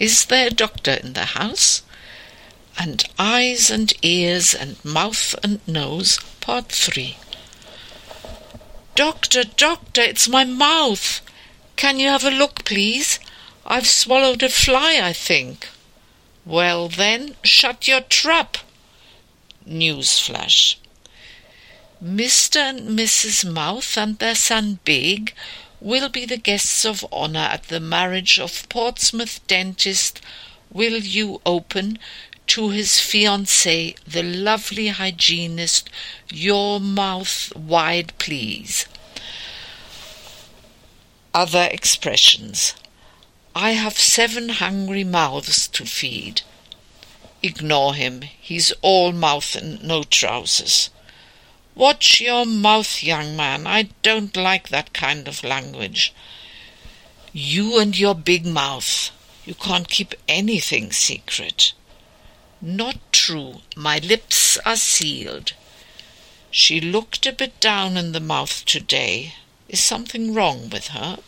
Is there a doctor in the house? And Eyes and Ears and Mouth and Nose, Part 3. Doctor, doctor, it's my mouth. Can you have a look, please? I've swallowed a fly, I think. Well, then, shut your trap. Newsflash. Mr. and Mrs. Mouth and their son Big will be the guests of honor at the marriage of Portsmouth dentist Will You Open to his fiancée, the lovely hygienist Your Mouth Wide Please. Other expressions. I have seven hungry mouths to feed. Ignore him. He's all mouth and no trousers. Watch your mouth, young man. I don't like that kind of language. You and your big mouth. You can't keep anything secret. Not true. My lips are sealed. She looked a bit down in the mouth today. Is something wrong with her?